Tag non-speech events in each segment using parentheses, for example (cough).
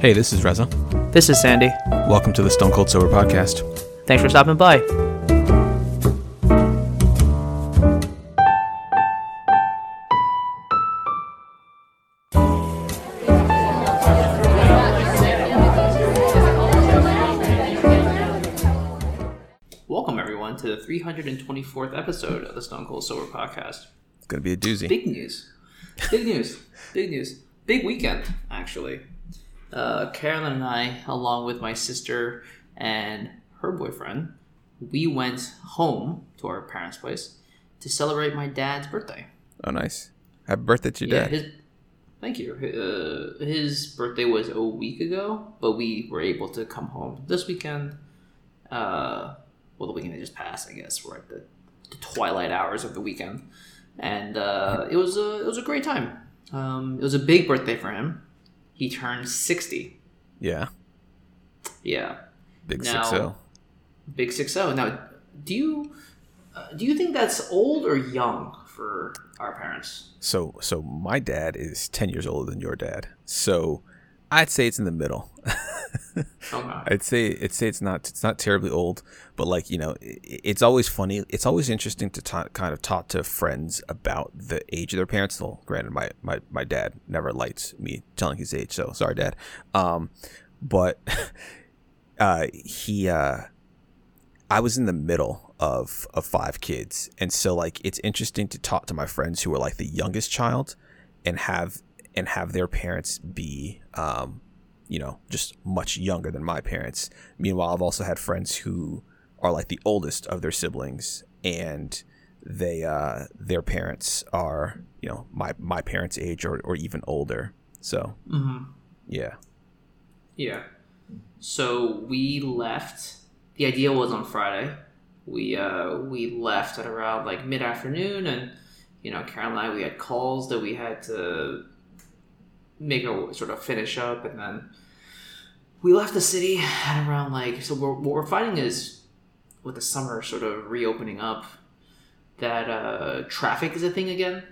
Hey, this is Reza. This is Sandy. Welcome to the Stone Cold Sober Podcast. Thanks for stopping by. Welcome, everyone, to the 324th episode of the Stone Cold Sober Podcast. It's gonna be a doozy. Big news. Big news. Big news. Big weekend, actually. Uh, Carolyn and I, along with my sister and her boyfriend, we went home to our parents' place to celebrate my dad's birthday. Oh, nice. Happy birthday to your Yeah, dad. his, thank you. Uh, his birthday was a week ago, but we were able to come home this weekend. Uh, well, the weekend that just passed, I guess. We're at the, the twilight hours of the weekend, and uh, (laughs) it was a it was a great time. Um, it was a big birthday for him. He turned sixty. yeah, Yeah, big Now- six zero. big six zero. Now, do you uh, do you think that's old or young for our parents? So, so my dad is ten years older than your dad. So, I'd say it's in the middle. (laughs) Okay. I'd say I'd say it's not it's not terribly old, but like you know, i it's always funny. It's always interesting to ta- kind of talk to friends about the age of their parents. Well, granted, my my my dad never likes me telling his age, so sorry, dad. Um, but (laughs) uh, he uh, I was in the middle of of five kids, and so like it's interesting to talk to my friends who are like the youngest child, and have and have their parents be um, you know, just much younger than my parents. Meanwhile, I've also had friends who are like the oldest of their siblings, and they uh, their parents are you know my my parents' age or or even older. So Mm-hmm. yeah, Yeah. So we left. The idea was on Friday. We uh, we left at around like mid afternoon, and you know, I we had calls that we had to make a sort of finish up, and then we left the city at around like. So we're, what we're finding is with the summer sort of reopening up, that uh, traffic is a thing again,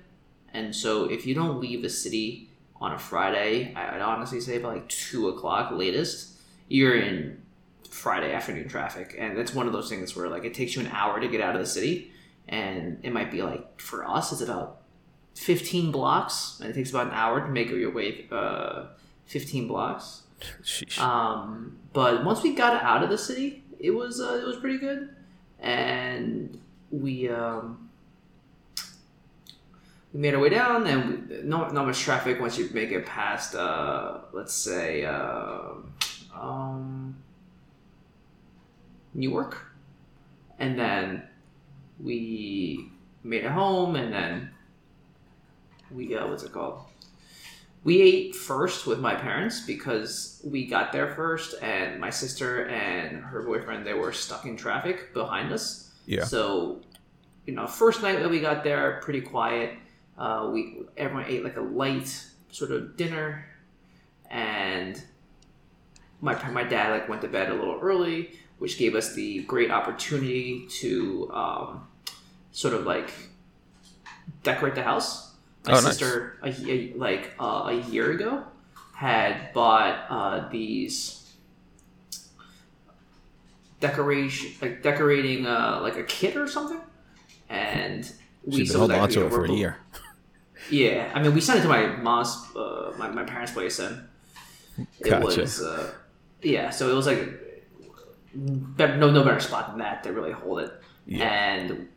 and so if you don't leave the city on a Friday, I'd honestly say by like two o'clock latest, you're in Friday afternoon traffic, and that's one of those things where like it takes you an hour to get out of the city, and it might be like for us it's about fifteen blocks, and it takes about an hour to make your way uh, fifteen blocks. Sheesh. Um, but once we got out of the city, it was uh, it was pretty good, and we um, we made our way down, and we, not not much traffic once you make it past, uh, let's say, uh, um, Newark, and then we made it home, and then we uh, what's it called? we ate first with my parents because we got there first and my sister and her boyfriend they were stuck in traffic behind us. Yeah, so you know first night that we got there pretty quiet. Uh, we everyone ate like a light sort of dinner and my my dad like went to bed a little early which gave us the great opportunity to um, sort of like decorate the house my Oh, nice. sister a, ye- like uh, a year ago had bought uh, these decoration like decorating uh, like a kit or something and we she's been holding that, on to it for a year. (laughs) yeah i mean we sent it to my mom's uh, my, my parents place and it Gotcha. was uh, yeah so it was like no no better spot than that to really hold it Yeah. and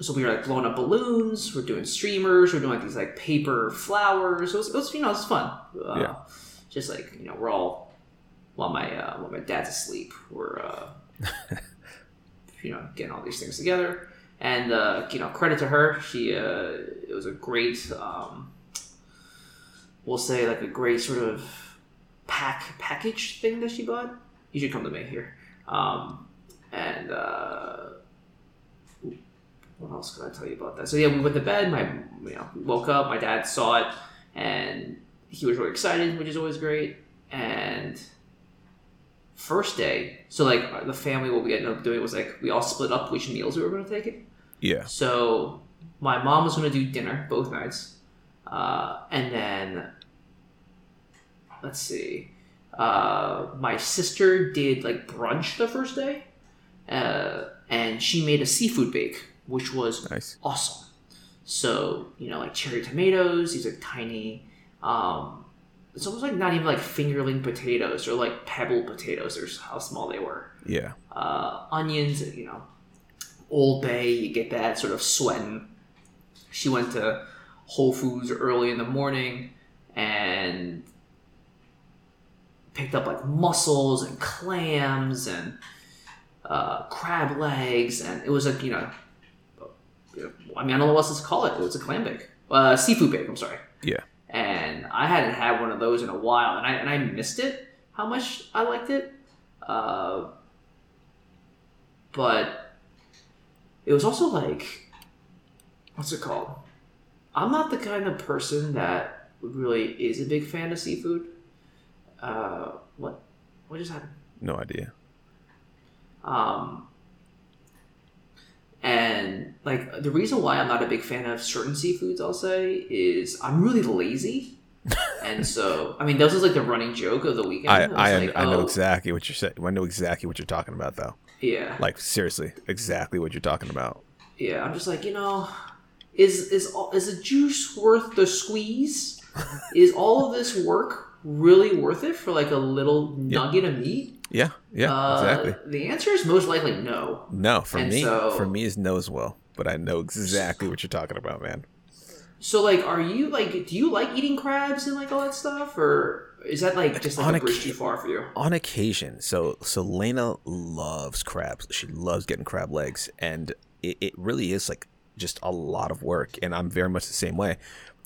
so we were like blowing up balloons we're doing streamers we're doing like these like paper flowers. It was, it was you know it was fun. Uh, Yeah. just like you know we're all while my uh, while my dad's asleep we're uh, (laughs) you know getting all these things together. And uh, you know credit to her she uh, it was a great um, we'll say like a great sort of pack package thing that she bought. You should come to me here. Um, and uh, what else could I tell you about that? So yeah, we went to bed. My you know woke up. My dad saw it, and he was really excited, which is always great. And first day, so like the family, what we ended up doing was like we all split up which meals we were going to take it. Yeah. So my mom was going to do dinner both nights, uh, and then let's see, Uh, my sister did like brunch the first day, uh, and she made a seafood bake, which was Nice. awesome. So you know, like cherry tomatoes, these are tiny. Um, it's almost like not even like fingerling potatoes or like pebble potatoes. Or how small they were. Yeah. Uh, onions, you know, Old Bay. You get that sort of sweating. She went to Whole Foods early in the morning and picked up like mussels and clams and uh, crab legs, and it was like you know, I mean I don't know what else to call it. It was a clam bake, uh, seafood bake. I'm sorry, Yeah. and I hadn't had one of those in a while, and I and I missed it. How much I liked it, uh, but it was also like, what's it called? I'm not the kind of person that really is a big fan of seafood. Uh, what what just happened? No idea. Um, and like the reason why I'm not a big fan of certain seafoods, I'll say, is I'm really lazy. (laughs) and so, I mean, this was like the running joke of the weekend. I I, like, I know oh, exactly what you're saying. I know exactly what you're talking about, though. Yeah, Like seriously, exactly what you're talking about. yeah. I'm just like, you know, is is is the juice worth the squeeze? (laughs) is all of this work really worth it for like a little nugget of meat? Yeah. Yeah. Uh, exactly. The answer is most likely no. No, for and me, so- for me is no as well. But I know exactly what you're talking about, man. So like, are you like, do you like eating crabs and like all that stuff, or is that like just like On a bridge too far for you? on occasion so so lena loves crabs she loves getting crab legs and it, it really is like just a lot of work and i'm very much the same way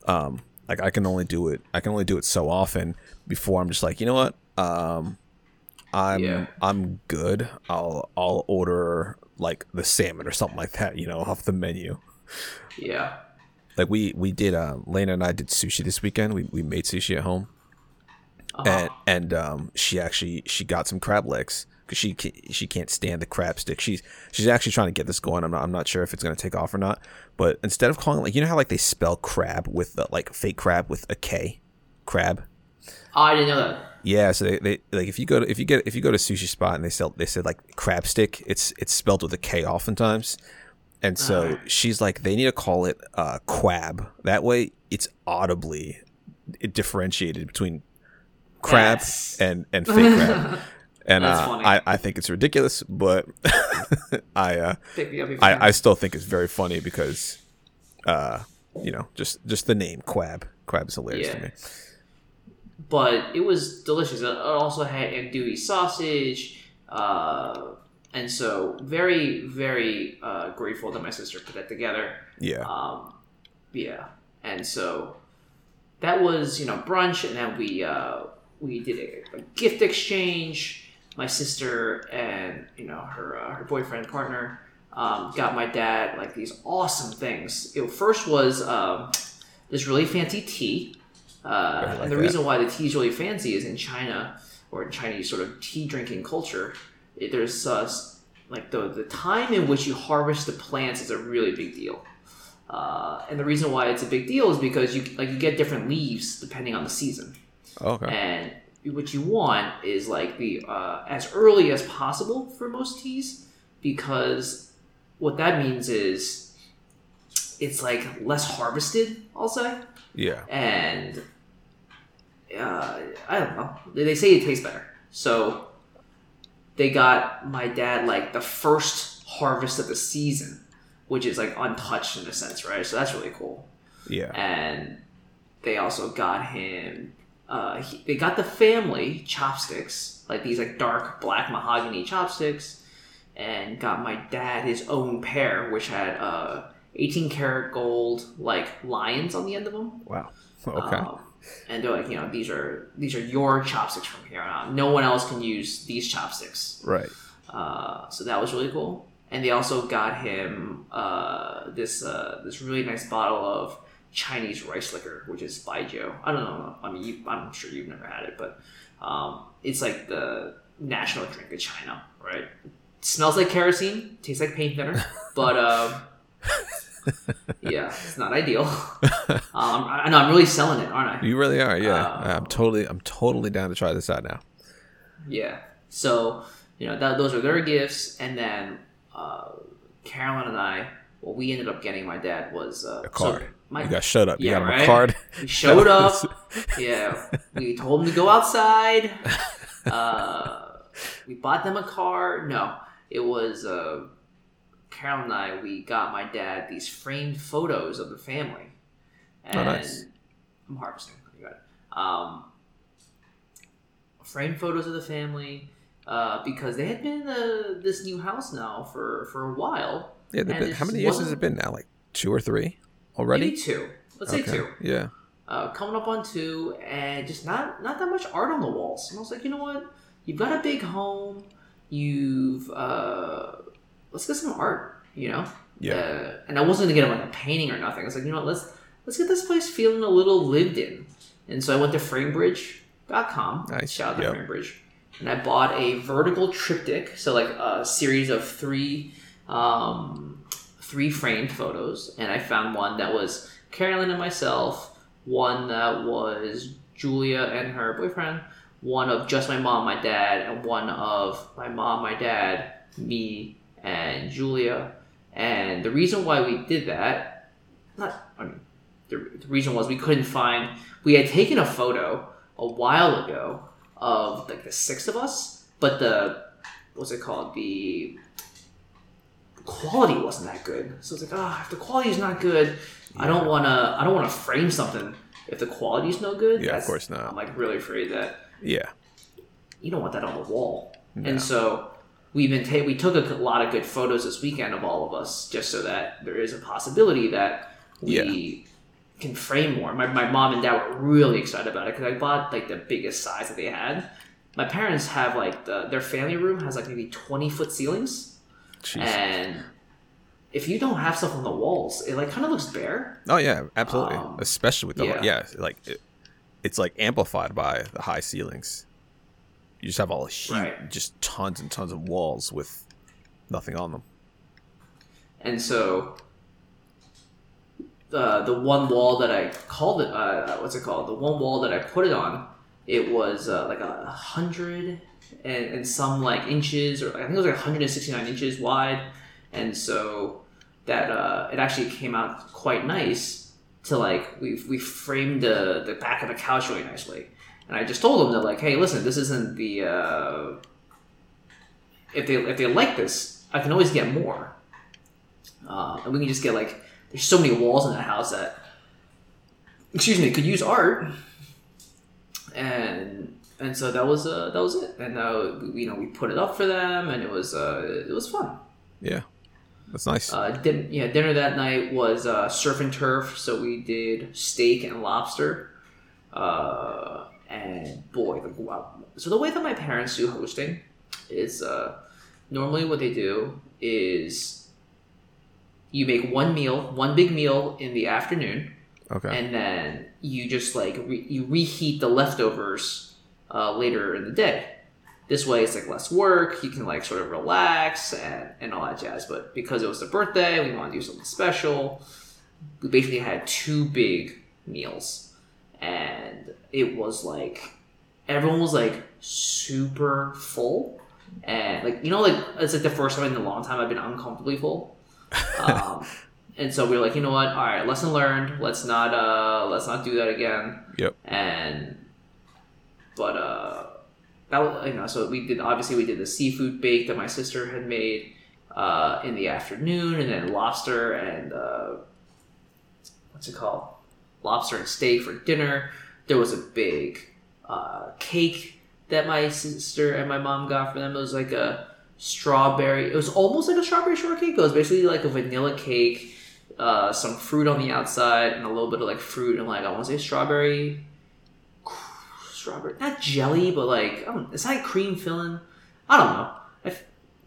um like i can only do it i can only do it so often before i'm just like you know what um i'm Yeah. i'm good i'll i'll order like the salmon or something like that you know off the menu Yeah, like we we did uh lena and i did sushi this weekend we, we made sushi at home Uh-huh. and and um, she actually she got some crab legs because she she can't stand the crab stick. She's she's actually trying to get this going. I'm not I'm not sure if it's gonna take off or not. But instead of calling like you know how like they spell crab with the, like fake crab with a K, crab. Oh, I didn't know that. Yeah, so they, they like if you go to if you get if you go to sushi spot and they sell they said like crab stick, it's it's spelled with a K oftentimes. And so Alright. she's like, they need to call it uh, quab. That way, it's audibly it differentiated between crab That's- and and fake crab. (laughs) And uh. I, I think it's ridiculous, but (laughs) I, uh, Pick me up if you can. I I still think it's very funny because, uh, you know, just just the name Quab. Quab is hilarious to me. But it was delicious. It also had andouille sausage, uh, and so very, very uh, grateful that my sister put that together. Yeah, Um, yeah, and so that was you know brunch, and then we uh, we did a, a gift exchange. My sister and you know her uh, her boyfriend partner um, got my dad like these awesome things. It first was um, this really fancy tea, uh, like and the that. reason why the tea is really fancy is in China or in Chinese sort of tea drinking culture. It, there's uh, like the the time in which you harvest the plants is a really big deal. Uh, and the reason why it's a big deal is because you like you get different leaves depending on the season, okay. and what you want is like the uh, as early as possible for most teas, because what that means is it's like less harvested. I'll say, Yeah, and uh, I don't know. They say it tastes better, so they got my dad like the first harvest of the season, which is like untouched in a sense, right? So that's really cool. yeah, And they also got him. Uh, he, they got the family chopsticks, like these like dark black mahogany chopsticks, and got my dad his own pair, which had uh, 18 karat gold like lions on the end of them. wow. (laughs) Okay. Um, and they're like, you know, these are these are your chopsticks from here on out. No one else can use these chopsticks. right. Uh, so that was really cool. And they also got him uh, this uh, this really nice bottle of Chinese rice liquor, which is Baijiu. I don't know. I mean, you, I'm sure you've never had it, but um, it's like the national drink of China, right? smells like kerosene, tastes like paint thinner, (laughs) but um, (laughs) yeah, it's not ideal. (laughs) Um, I know I'm really selling it, aren't I? You really are. Yeah, Uh, I'm totally I'm totally down to try this out now. Yeah. So you know that those are their gifts, and then uh, Carolyn and I, what we ended up getting my dad was uh, A card. So my, you got shut up. You Yeah, got him right? a card. we showed (laughs) up. yeah, we told him to go outside. Uh, we bought them a car. No, it was uh, Carol and I. We got my dad these framed photos of the family, and Oh, nice. I'm harvesting. You got it. Um, framed photos of the family uh, because they had been in uh, this new house now for for a while. Yeah, they've been, how many years has it been now? Like two or three already? Maybe two. Let's say two. Yeah. uh, coming up on two, and just not not that much art on the walls. And I was like, you know what? You've got a big home. You've uh, let's get some art. You know. Yeah. Uh, and I wasn't gonna get like a painting or nothing. I was like, you know what? Let's let's get this place feeling a little lived in. And so I went to FrameBridge.com. Nice. Shout out to Yep. FrameBridge. And I bought a vertical triptych, so like a series of three um, three framed photos, and I found one that was Carolyn and myself, one that was Julia and her boyfriend, one of just my mom, my dad, and one of my mom, my dad, me, and Julia. And the reason why we did that, not, I mean, the, the reason was we couldn't find, we had taken a photo a while ago of like the six of us, but the, what's it called? The quality wasn't that good. So it's like, ah, if the quality is not good, I don't want to. I don't want to frame something if the quality is no good. Yeah, of course not. I'm like really afraid that Yeah. you don't want that on the wall. No. And so we've been ta- we took a lot of good photos this weekend of all of us, just so that there is a possibility that we can frame more. My, my mom and dad were really excited about it because I bought like the biggest size that they had. My parents have like the their family room has like maybe twenty foot ceilings, Jeez. and if you don't have stuff on the walls, it like kind of looks bare. Oh yeah, absolutely. Um, Especially with the yeah. yeah, like it, it's like amplified by the high ceilings. You just have all huge, Right. just tons and tons of walls with nothing on them. And so the the one wall that I called it, uh, what's it called? The one wall that I put it on, it was uh, like a hundred and, and some like inches, or I think it was like 169 inches wide, and so that uh, it actually came out quite nice. To like we we framed the the back of the couch really nicely, and I just told them that like, hey, listen, this isn't the uh, if they if they like this, I can always get more. Uh, and we can just get like there's so many walls in that house that excuse me could use art. And and so that was uh, that was it. And uh, we, you know we put it up for them and it was uh, it was fun. Yeah, that's nice. uh, din- yeah dinner that night was uh, surf and turf. So we did steak and lobster. Uh, and boy the, wow. so the way that my parents do hosting is uh, normally what they do is you make one meal one big meal in the afternoon okay. and then you just like re- you reheat the leftovers uh, later in the day. This way, it's like less work. You can like sort of relax and, and all that jazz. But because it was the birthday, we wanted to do something special. We basically had two big meals, and it was like everyone was like super full, and like you know like it's like the first time in a long time I've been uncomfortably full. (laughs) Um, and so we were like, you know what? All right, lesson learned. Let's not uh let's not do that again. Yep. And but uh that was you know so we did obviously we did the seafood bake that my sister had made uh in the afternoon and then lobster and uh what's it called lobster and steak for dinner. There was a big uh, cake that my sister and my mom got for them. It was like a strawberry. It was almost like a strawberry shortcake. It was basically like a vanilla cake, uh, some fruit on the outside, and a little bit of like fruit and like I want to say strawberry, strawberry, not jelly, but like I don't, it's not cream filling. I don't know. I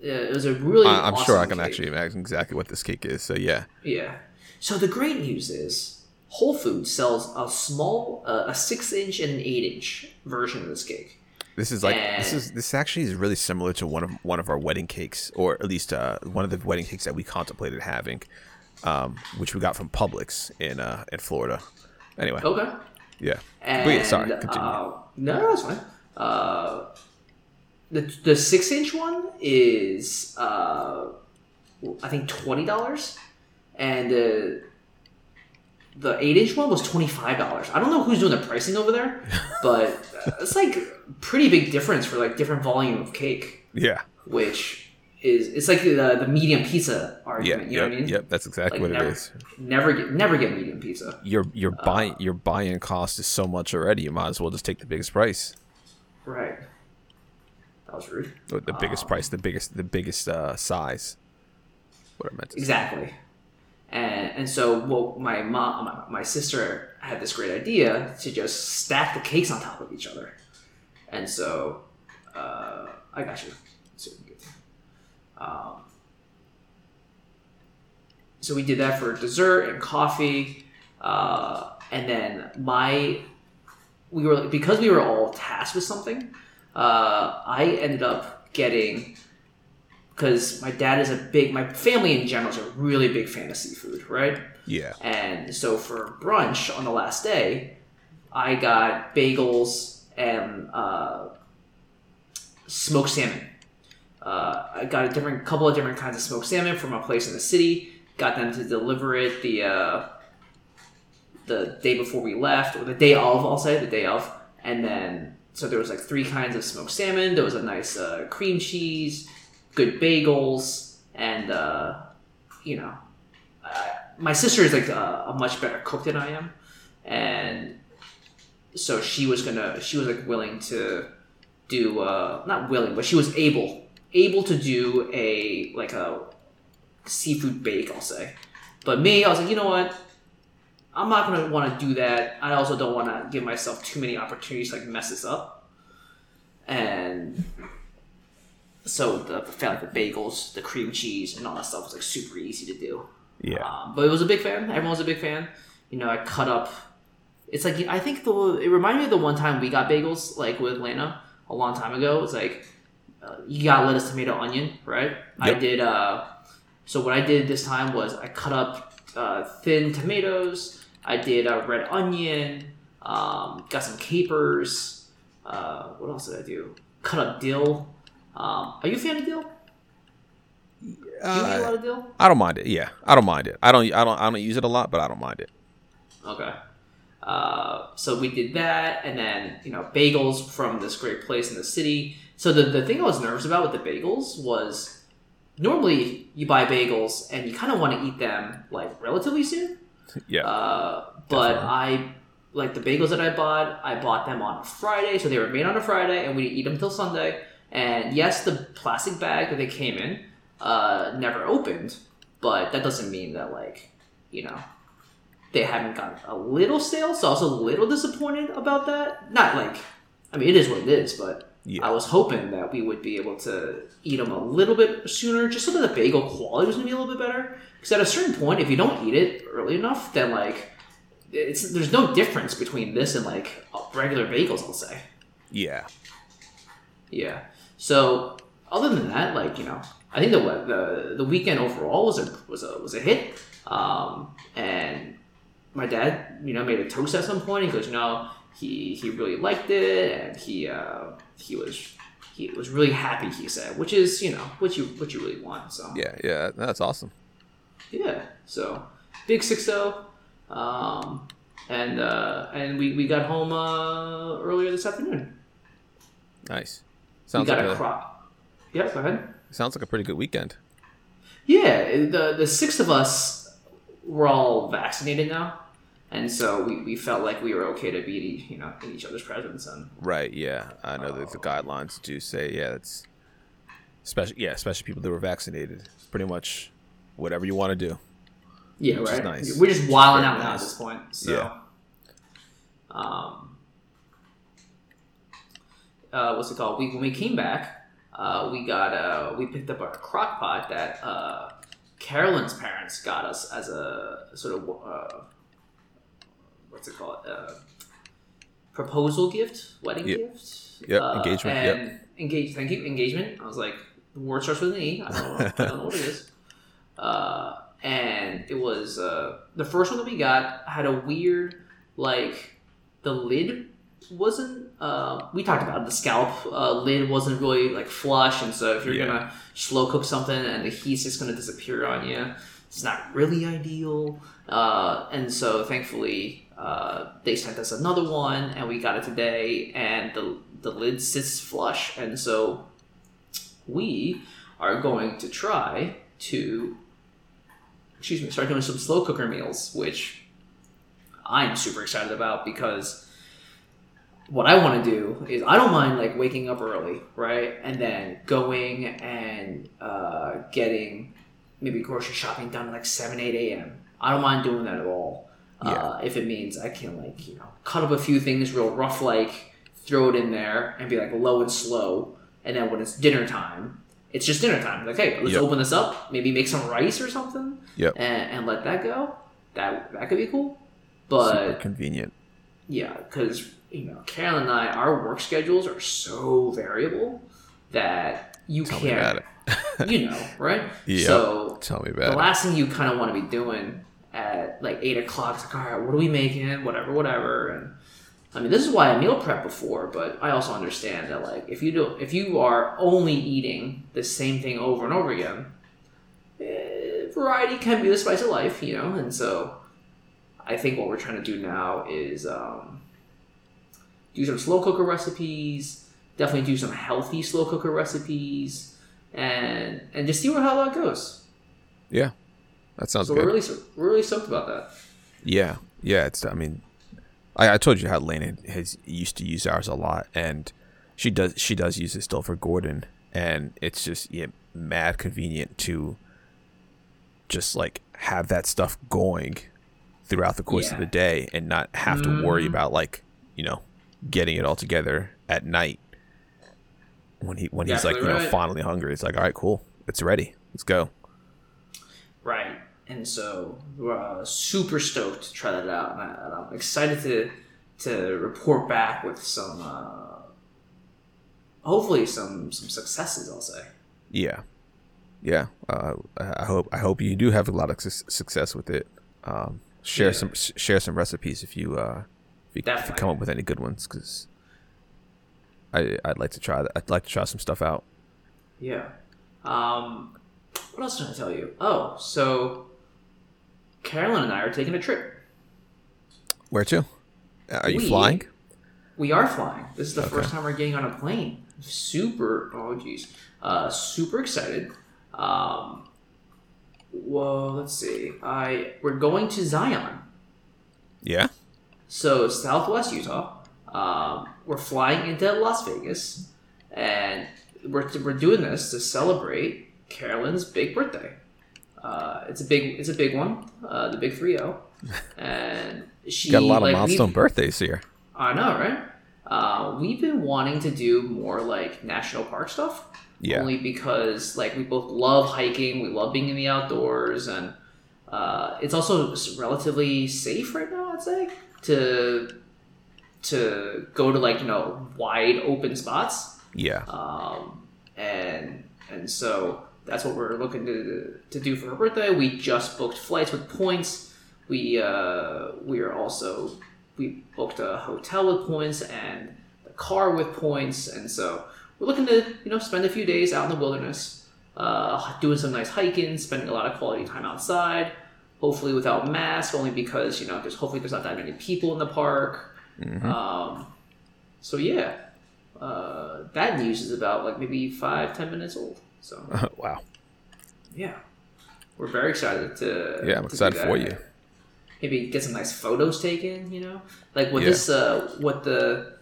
yeah, it was a really. I'm sure I can cake. actually imagine exactly what this cake is. So yeah, Yeah. So the great news is Whole Foods sells a small, uh, a six inch and an eight inch version of this cake. this is like this is this actually is really similar to one of one of our wedding cakes, or at least uh, one of the wedding cakes that we contemplated having, um, which we got from Publix in uh, in Florida. Anyway, Okay. yeah. And, But yeah, sorry, continue. Uh, no, that's fine. Uh, the the six inch one is uh, I think twenty dollars, and the the eight inch one was twenty five dollars. I don't know who's doing the pricing over there, (laughs) but uh, it's like pretty big difference for like different volume of cake, Yeah. which is it's like the the medium pizza Yeah. argument. you Yep. know what I mean? Yep. That's exactly Like what never, it is. Never get never get medium pizza. Your your buy your buy-in cost is so much already. You might as well just take the biggest price. Right. That was rude. The biggest price, the biggest the biggest uh, size. What I meant to say. And and so well my mom my, sister had this great idea to just stack the cakes on top of each other. And so uh, I got you. Um, so we did that for dessert and coffee. Uh, and then my we were because we were all tasked with something, uh, I ended up getting because my dad is a big my family in general is a really big fan of seafood right? Yeah. and so for brunch on the last day i got bagels and uh, smoked salmon. Uh, i got a different couple of different kinds of smoked salmon from a place in the city got them to deliver it the uh, the day before we left or the day of i'll say the day of. And then so there was like three kinds of smoked salmon. There was a nice uh, cream cheese good bagels and uh, you know my sister is like a, a much better cook than i am. And so she was gonna she was like willing to do uh, not willing but she was able able to do a like a seafood bake i'll say. But me i was like you know what? I'm not gonna want to do that. I also don't want to give myself too many opportunities to like mess this up. And so the like the bagels, the cream cheese, and all that stuff was like super easy to do. Yeah. Um, but it was a big fan. Everyone was a big fan. You know, I cut up. It's like I think the it reminded me of the one time we got bagels like with Lana a long time ago. It was like uh, you got lettuce, tomato, onion, right? I did. uh So what I did this time was I cut up uh, thin tomatoes. I did a red onion. Um, got some capers. Uh, what else did I do? Cut up dill. Um, are you a fan of dill? Do you eat a lot Uh, of dill? I don't mind it. Yeah, I don't mind it. I don't. I don't. I don't use it a lot, but I don't mind it. Okay. Uh, so we did that, and then you know bagels from this great place in the city. So the the thing I was nervous about with the bagels was normally you buy bagels and you kind of want to eat them like relatively soon. Yeah. Uh, but Definitely. I like the bagels that I bought. I bought them on a Friday, so they were made on a Friday, and we didn't eat them till Sunday. And yes, the plastic bag that they came in uh, never opened, but that doesn't mean that like you know they haven't gotten a little stale. So I was a little disappointed about that. Not like I mean it is what it is, but Yeah. I was hoping that we would be able to eat them a little bit sooner, just so that the bagel quality was gonna be a little bit better. Because at a certain point, if you don't eat it early enough, then like it's there's no difference between this and like regular bagels. I'll say. Yeah. Yeah. So other than that, like you know, I think the the the weekend overall was a was a was a hit. Um, and my dad, you know, made a toast at some point. He goes, you know, he he really liked it, and he uh, he was he was really happy. He said, which is you know what you what you really want. So Yeah. Yeah. That's awesome. yeah. So big six zero. Um, and uh, and we, we got home uh, earlier this afternoon. Nice. We Sounds got like a crop. Yep, go ahead. sounds like a pretty good weekend. Yeah, the the six of us were all vaccinated now, and so we, we felt like we were okay to be you know in each other's presence and Right. Yeah. I know that the guidelines do say yeah. It's especially yeah, especially people that were vaccinated. It's pretty much whatever you want to do. yeah, right. nice. We're just wilding out now at this point. So, Yeah. um, uh, what's it called? We when we came back, uh, we got uh, we picked up a crock pot that uh, Carolyn's parents got us as a sort of uh, what's it called? Uh, proposal gift, wedding Yep. gift. Yep, Uh, engagement, yep. And engage. Thank you, engagement. I was like, the word starts with an E. I don't know, I don't know what it is. (laughs) Uh, and it was uh, the first one that we got had a weird like the lid wasn't. Uh, we talked about the scalp uh, lid wasn't really like flush, and so if you're Yeah. gonna slow cook something and the heat's just gonna disappear on you, it's not really ideal. Uh, and so thankfully, uh, they sent us another one, and we got it today, and the the lid sits flush, and so we are going to try to excuse me start doing some slow cooker meals which i'm super excited about because what i want to do is i don't mind like waking up early right? And then going and uh, getting maybe grocery shopping done at like 7 8 a.m i don't mind doing that at all. Uh, if it means i can like you know cut up a few things real rough like throw it in there and be like low and slow. And then when it's dinner time it's just dinner time. Like hey let's Yep. open this up maybe make some rice or something Yep. and, and let that go. That that could be cool. Super but convenient. yeah because you know carolyn and i our work schedules are so variable that you Tell me about can't it. (laughs) you know right Yep. so Tell me the about it. The last thing you kind of want to be doing at like eight o'clock is like, all right, what are we making? Whatever, whatever. And I mean, this is why I meal prep before, but I also understand that like if you do, if you are only eating the same thing over and over again, eh, variety can be the spice of life, you know. And so, I think what we're trying to do now is um, do some slow cooker recipes. Definitely do some healthy slow cooker recipes, and and just see where how that goes. Yeah. That sounds So good. we're really we're really stoked about that. Yeah, yeah. It's. I mean, I, I told you how Lena has used to use ours a lot, and she does. She does use it still for Gordon, and it's just yeah, mad convenient to just like have that stuff going throughout the course of the day, and not have to worry Mhm. about like you know getting it all together at night when he when he's like you know right. finally hungry. It's like all right, cool, it's ready, let's go. Right. And so we're uh, super stoked to try that out, and, I, and I'm excited to to report back with some, uh, hopefully some some successes. I'll say. Yeah, yeah. Uh, I I hope I hope you do have a lot of su- success with it. Um, share Yeah. some share some recipes if you uh, if you, if you come up with any good ones because I I'd like to try that. I'd like to try some stuff out. Yeah. Um, what else did I tell you? Oh, so Carolyn and I are taking a trip. Where to? Are you We- flying? We are flying. This is the Okay. first time we're getting on a plane. Super. Oh, geez. Uh, super excited. Um, well, let's see. I we're going to Zion. Yeah. So Southwest Utah. Um, we're flying into Las Vegas, and we're we're doing this to celebrate Carolyn's big birthday. Uh, it's a big it's a big one, uh, the big three zero, (laughs) and she Got a lot of like, milestone birthdays here. I know, right? Uh, we've been wanting to do more like national park stuff. Yeah. Only because like we both love hiking, we love being in the outdoors, and uh, it's also relatively safe right now. I'd say to to go to like you know wide open spots, Yeah. um, and and so that's what we're looking to to do for her birthday. We just booked flights with points. We uh, we are also we booked a hotel with points and the car with points, and so we're looking to you know spend a few days out in the wilderness, uh, doing some nice hiking, spending a lot of quality time outside. Hopefully without masks, only because you know there's hopefully there's not that many people in the park. Mhm. Um, so yeah, uh, that news is about like maybe five ten minutes old. So (laughs) wow. yeah, we're very excited to. Yeah, I'm excited for you. Maybe get some nice photos taken. You know, like what Yeah. this, uh, what the,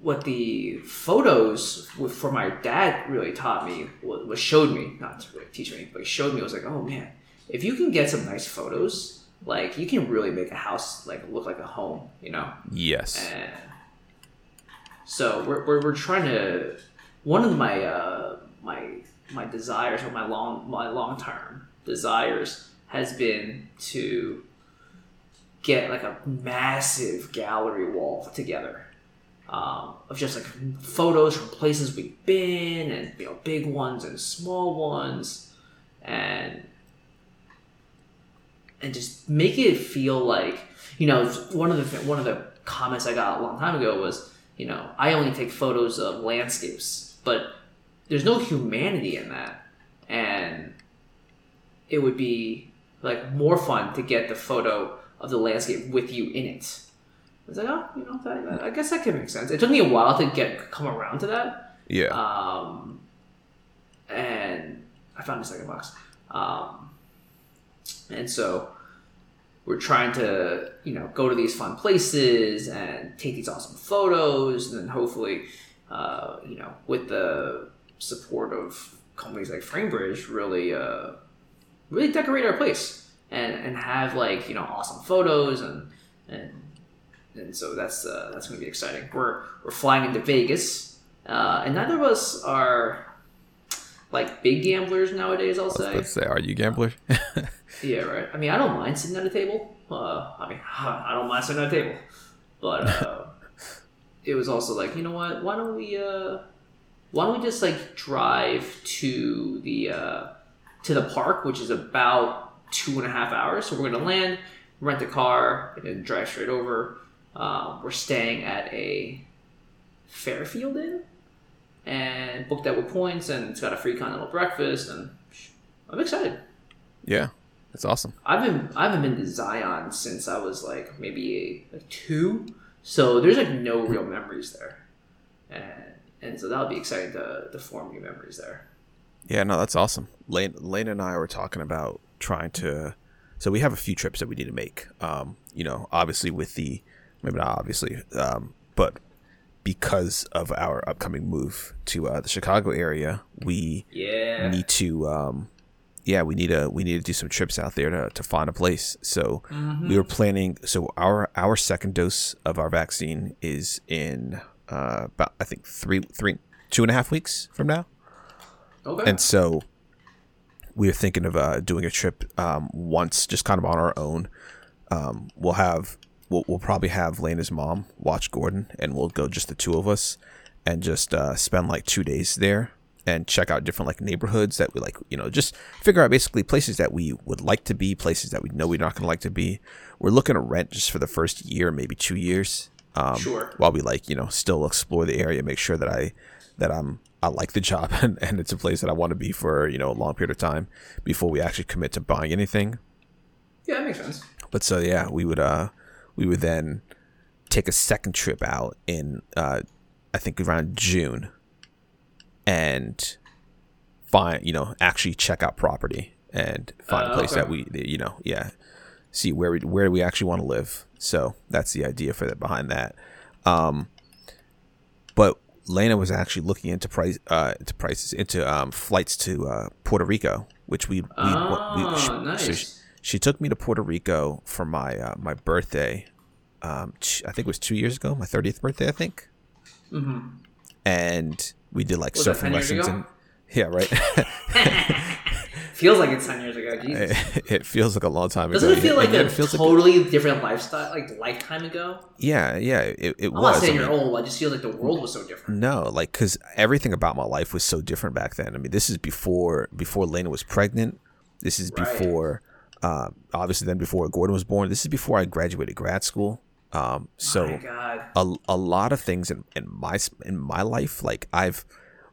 what the photos for my dad really taught me was, was showed me not to really teach me, but showed me was like, oh man, if you can get some nice photos, like you can really make a house like look like a home. You know. Yes. And so we're, we're, we're trying to one of my uh, my my desires or my long my long term desires has been to get like a massive gallery wall together um, of just like photos from places we've been and you know big ones and small ones and and just make it feel like you know one of the one of the comments I got a long time ago was, you know, I only take photos of landscapes, but there's no humanity in that, and it would be like more fun to get the photo of the landscape with you in it. I was like, oh, you know, that, I guess that can make sense. It took me a while to get come around to that. Yeah. Um, and I found a second box. Um, and so we're trying to, you know, go to these fun places and take these awesome photos, and then hopefully, uh, you know, with the support of companies like FrameBridge, really, uh, really decorate our place and and have like you know awesome photos and and and so that's uh, that's gonna be exciting. We're we're flying into Vegas, uh, and neither of us are like big gamblers nowadays. I'll say. Let's say, are you gamblers? (laughs) Yeah, right. I mean, I don't mind sitting at a table. Uh, I mean, (laughs) I don't mind sitting at a table, but (laughs) uh, it was also like, you know what? Why don't we? Uh, why don't we just like drive to the uh, to the park, which is about two and a half hours. So we're gonna land, rent a car, and then drive straight over. Um, we're staying at a Fairfield Inn, and booked that with points, and it's got a free continental breakfast, and I'm excited. yeah, that's awesome. I've been I haven't been to Zion since I was like maybe like two, so there's like no real memories there, and and so that'll be exciting to to form new memories there. Yeah, no, that's awesome. Lane, Lane and I were talking about trying to. So we have a few trips that we need to make. Um, you know, obviously with the maybe not obviously, um, but because of our upcoming move to uh, the Chicago area, we Yeah, need to. Um, yeah, we need to we need to do some trips out there to, to find a place. So we were planning. So our our second dose of our vaccine is in uh, about I think three three two and a half weeks from now. okay. And so we are thinking of uh, doing a trip um, once, just kind of on our own. Um, we'll have we'll, we'll probably have Lena's mom watch Gordon, and we'll go just the two of us, and just uh, spend like two days there and check out different like neighborhoods that we like. You know, just figure out basically places that we would like to be, places that we know we're not going to like to be. We're looking to rent just for the first year, maybe two years. Um, Sure. While we like, you know, still explore the area, make sure that I that I'm I like the job (laughs) and, and it's a place that I want to be for you know a long period of time before we actually commit to buying anything. yeah, that makes sense. But so yeah, we would uh we would then take a second trip out in uh I think around June and find you know actually check out property and find Uh, a place okay. that we you know yeah see where we where we actually want to live. So that's the idea for that behind that. Um, but Lena was actually looking into price uh into prices into um flights to uh Puerto Rico, which we we, Oh, we so nice. she, she took me to Puerto Rico for my uh, my birthday. Um, I think it was two years ago, my thirtieth birthday, I think. Mm-hmm. And we did like Was surfing lessons and yeah, right. (laughs) (laughs) Feels like it's ten years ago. Jesus. (laughs) it feels like a long time Doesn't ago. it feel like a it feels like totally different lifestyle, like lifetime ago? yeah, yeah. It, it I'm was. not I saying mean- you're old. I just feel like the world was so different. No, like because everything about my life was so different back then. I mean, this is before before Lena was pregnant. This is Right. before, uh, obviously, then before Gordon was born. This is before I graduated grad school. Um, so a, a lot of things in, in my in my life, like I've,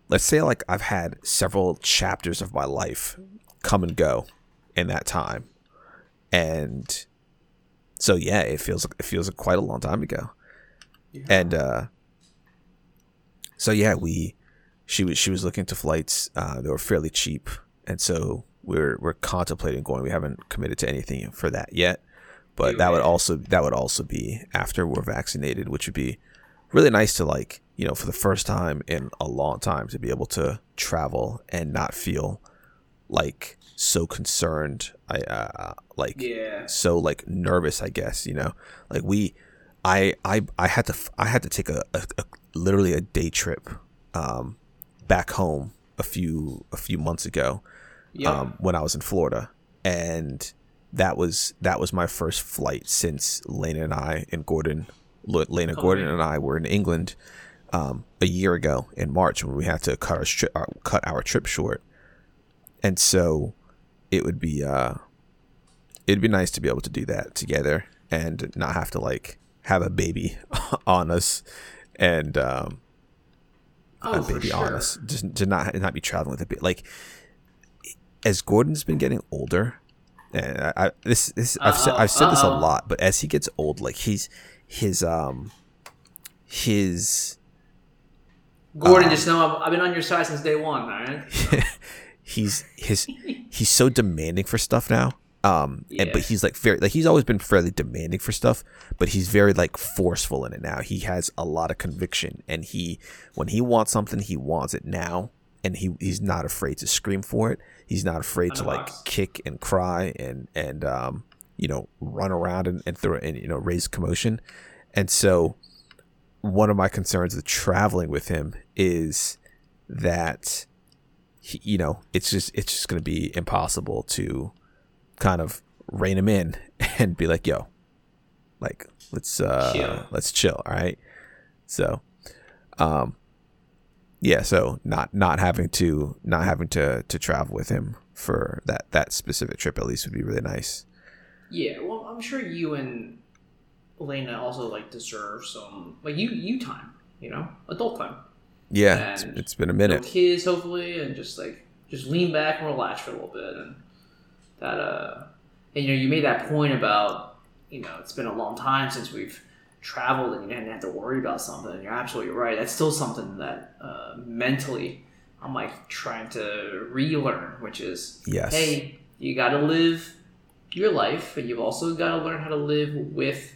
let's say, like I've had several chapters of my life come and go in that time, and so yeah, it feels like it feels like quite a long time ago. And uh so yeah we she was she was looking to flights uh they were fairly cheap. And so we're we're contemplating going. We haven't committed to anything for that yet but that would also that would also be after we're vaccinated which would be really nice to like you know for the first time in a long time to be able to travel and not feel like so concerned i uh like Yeah. so like nervous i guess you know like we i i i had to i had to take a, a, a literally a day trip um back home a few a few months ago Yep. um when i was in florida and that was that was my first flight since lena and i and gordon lena Oh, gordon yeah. and i were in england um a year ago in march when we had to cut our, stri- our cut our trip short and so it would be uh it'd be nice to be able to do that together and not have to like have a baby (laughs) on us, and um, Oh, a baby sure. on us, just to not not be traveling with a baby. Like as Gordon's been getting older, I, I this this I've said I've said this a lot, but as he gets old, like he's his um his Gordon, Um, just know I've, I've been on your side since day one, all right? (laughs) he's his he's so demanding for stuff now. Um, and but he's like very like he's always been fairly demanding for stuff, but he's very like forceful in it now. He has a lot of conviction, and he when he wants something, he wants it now, and he he's not afraid to scream for it. He's not afraid to like kick and cry and and um you know run around and and throw and you know raise commotion, and so one of my concerns with traveling with him is that he, you know it's just it's just going to be impossible to kind of rein him in (laughs) and be like yo like let's uh Chill. let's chill all right? So um yeah so not not having to not having to to travel with him for that that specific trip at least would be really nice. Yeah, well, I'm sure you and Elena also like deserve some like you you time, you know, adult time. yeah it's, it's been a minute. kids, hopefully, and just like just lean back and relax for a little bit, and that uh, and you know, you made that point about you know it's been a long time since we've traveled and you didn't have to worry about something. You're absolutely right. That's still something that uh, mentally I'm like trying to relearn, which is yes hey, you got to live your life, but you've also got to learn how to live with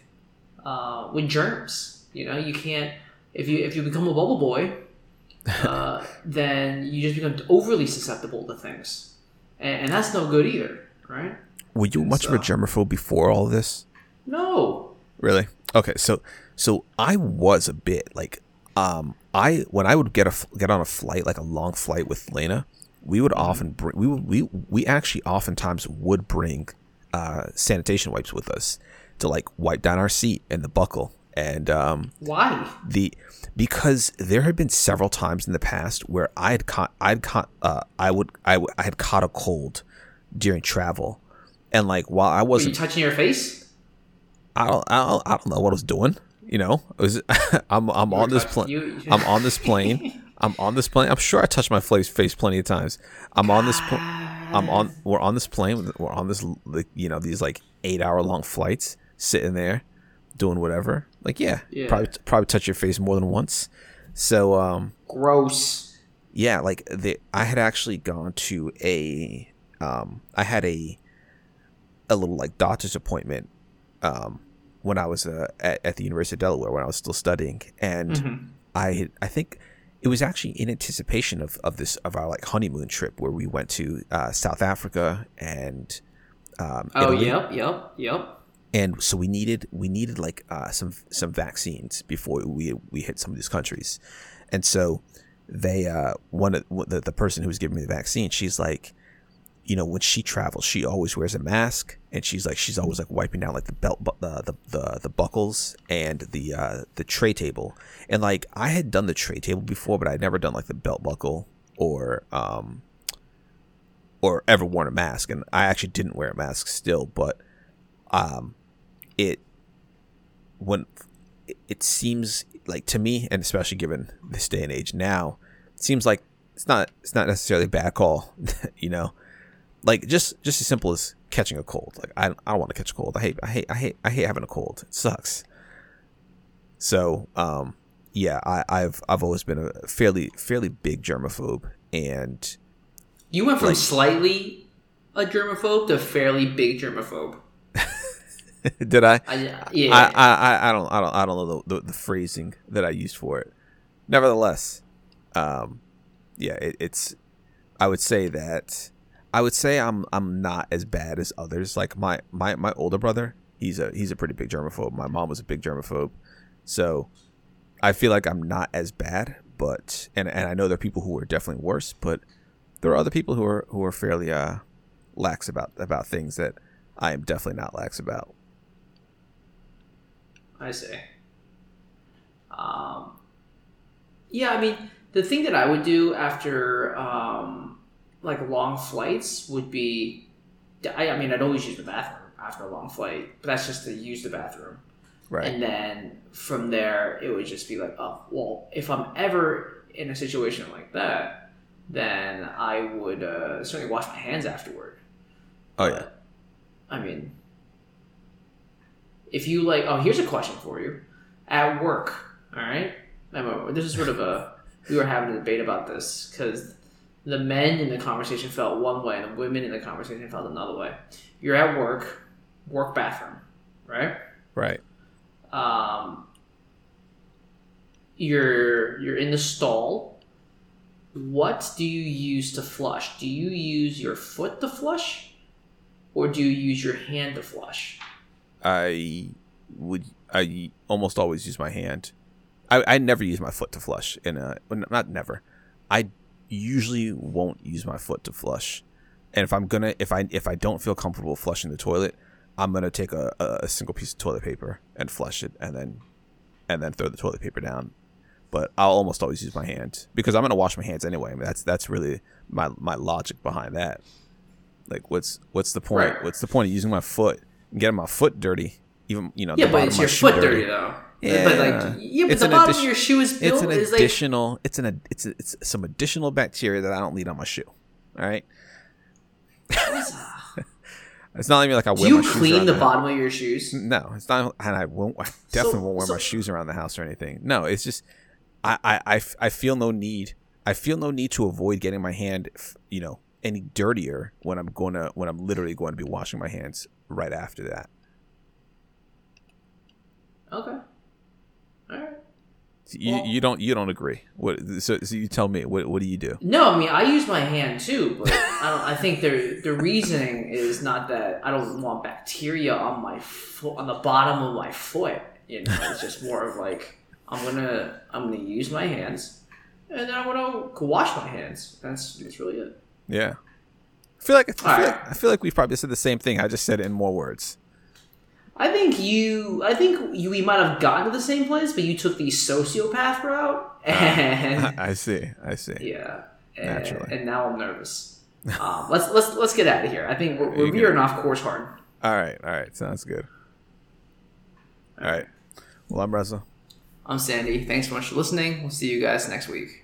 uh, with germs. You know, you can't if you if you become a bubble boy, (laughs) uh, then you just become overly susceptible to things, and, and that's no good either, right? were you much of a germaphobe before all this No, Really? Okay, so so I was a bit like um I when I would get a get on a flight like a long flight with Lena, we would often bring we would, we we actually oftentimes would bring uh sanitation wipes with us to like wipe down our seat and the buckle and um why? the because there had been several times in the past where I had caught I'd caught uh I would I, w- I had caught a cold during travel and like while I wasn't touching your face? I don't, I don't, I don't know what I was doing. You know, it was (laughs) I'm I'm on this plane. I'm on this plane. I'm on this plane. I'm sure I touched my face face plenty of times. I'm on this. Pl- I'm on. We're on this plane. We're on this. like, You know, these like eight hour long flights, sitting there, doing whatever. Like, yeah, Yeah. probably probably touch your face more than once. So, um, Gross. yeah, like the I had actually gone to a um I had a a little like doctor's appointment um when I was uh, at, at the University of Delaware when I was still studying and Mhm. I I think it was actually in anticipation of, of this of our like honeymoon trip where we went to uh, South Africa and um, Oh, Italy yep, yep, yep. and so we needed we needed like uh, some some vaccines before we we hit some of these countries, and so they uh one of the the person who was giving me the vaccine, she's like, you know, when she travels, she always wears a mask, and she's like she's always like wiping down like the belt bu- the the the, the buckles and the uh the tray table, and like I had done the tray table before, but I'd never done like the belt buckle or um or ever worn a mask, and I actually didn't wear a mask still, but um it when it- it seems like to me and especially given this day and age now it seems like it's not it's not necessarily a bad call (laughs) you know like just just as simple as catching a cold like i, I don't want to catch a cold i hate i hate i hate i hate having a cold it sucks so um yeah i i've i've always been a fairly fairly big germaphobe and You went from Like- slightly a germaphobe to fairly big germaphobe. (laughs) did i I, yeah. I, I, I- I don't I don't I don't know the, the, the phrasing that I used for it. Nevertheless, um, yeah, it, it's I would say that I would say I'm I'm not as bad as others. Like my my my older brother, he's a he's a pretty big germaphobe. My mom was a big germaphobe, so I feel like I'm not as bad. But and and I know there are people who are definitely worse, but there are other people who are who are fairly uh lax about about things that I am definitely not lax about. I see. Um, yeah, I mean, the thing that I would do after um, like long flights would be, I, I mean, I'd always use the bathroom after a long flight, but that's just to use the bathroom. Right. And then from there, it would just be like, oh, well, if I'm ever in a situation like that, then I would uh, certainly wash my hands afterward. Oh yeah. I mean, if you like, oh, here's a question for you. At work, all right? This is sort of a, we were having a debate about this because the men in the conversation felt one way and the women in the conversation felt another way. You're at work, work bathroom, right? Right. Um, you're you're in the stall. What do you use to flush? Do you use your foot to flush, or do you use your hand to flush? I would. I almost always use my hand. I, I never use my foot to flush. In a not never. I usually won't use my foot to flush. And if I'm gonna, if I if I don't feel comfortable flushing the toilet, I'm gonna take a, a, single piece of toilet paper and flush it, and then and then throw the toilet paper down. But I'll almost always use my hand because I'm gonna wash my hands anyway. I mean, that's that's really my my logic behind that. Like, what's what's the point? Right. What's the point of using my foot and getting my foot dirty? Even you know, Yeah, but it's your foot dirty though. Yeah, but like, yeah, but It's the an bottom addition- of your shoe is built It's an is like additional. it's an it's a, it's some additional bacteria that I don't need on my shoe. All right. (laughs) It's not even like I Do you clean the house. bottom of your shoes? No, it's not, and I won't. I definitely So- won't wear my shoes around the house or anything. No, it's just I, I, I, I feel no need. I feel no need to avoid getting my hand, you know, any dirtier when I'm going to when I'm literally going to be washing my hands right after that. Okay. Right. You, Well- you don't you don't agree? What? So, so you tell me what what do you do? No, I mean I use my hand too, but I don't. I think the the reasoning is not that I don't want bacteria on my foot on the bottom of my foot. You know, it's just more of like I'm gonna I'm gonna use my hands, and then I'm gonna wash my hands. That's that's really it. Yeah. I feel like I feel, Alright. like I feel like we've probably said the same thing. I just said it in more words. I think you. I think you. We might have gotten to the same place, but you took the sociopath route, and (laughs) I see. I see. yeah, and, Naturally. and now I'm nervous. (laughs) Um, let's let's let's get out of here. I think we're, we're veering off course hard. All right. All right. Sounds good. All right. Well, I'm Reza. I'm Sandy. Thanks so much for listening. We'll see you guys next week.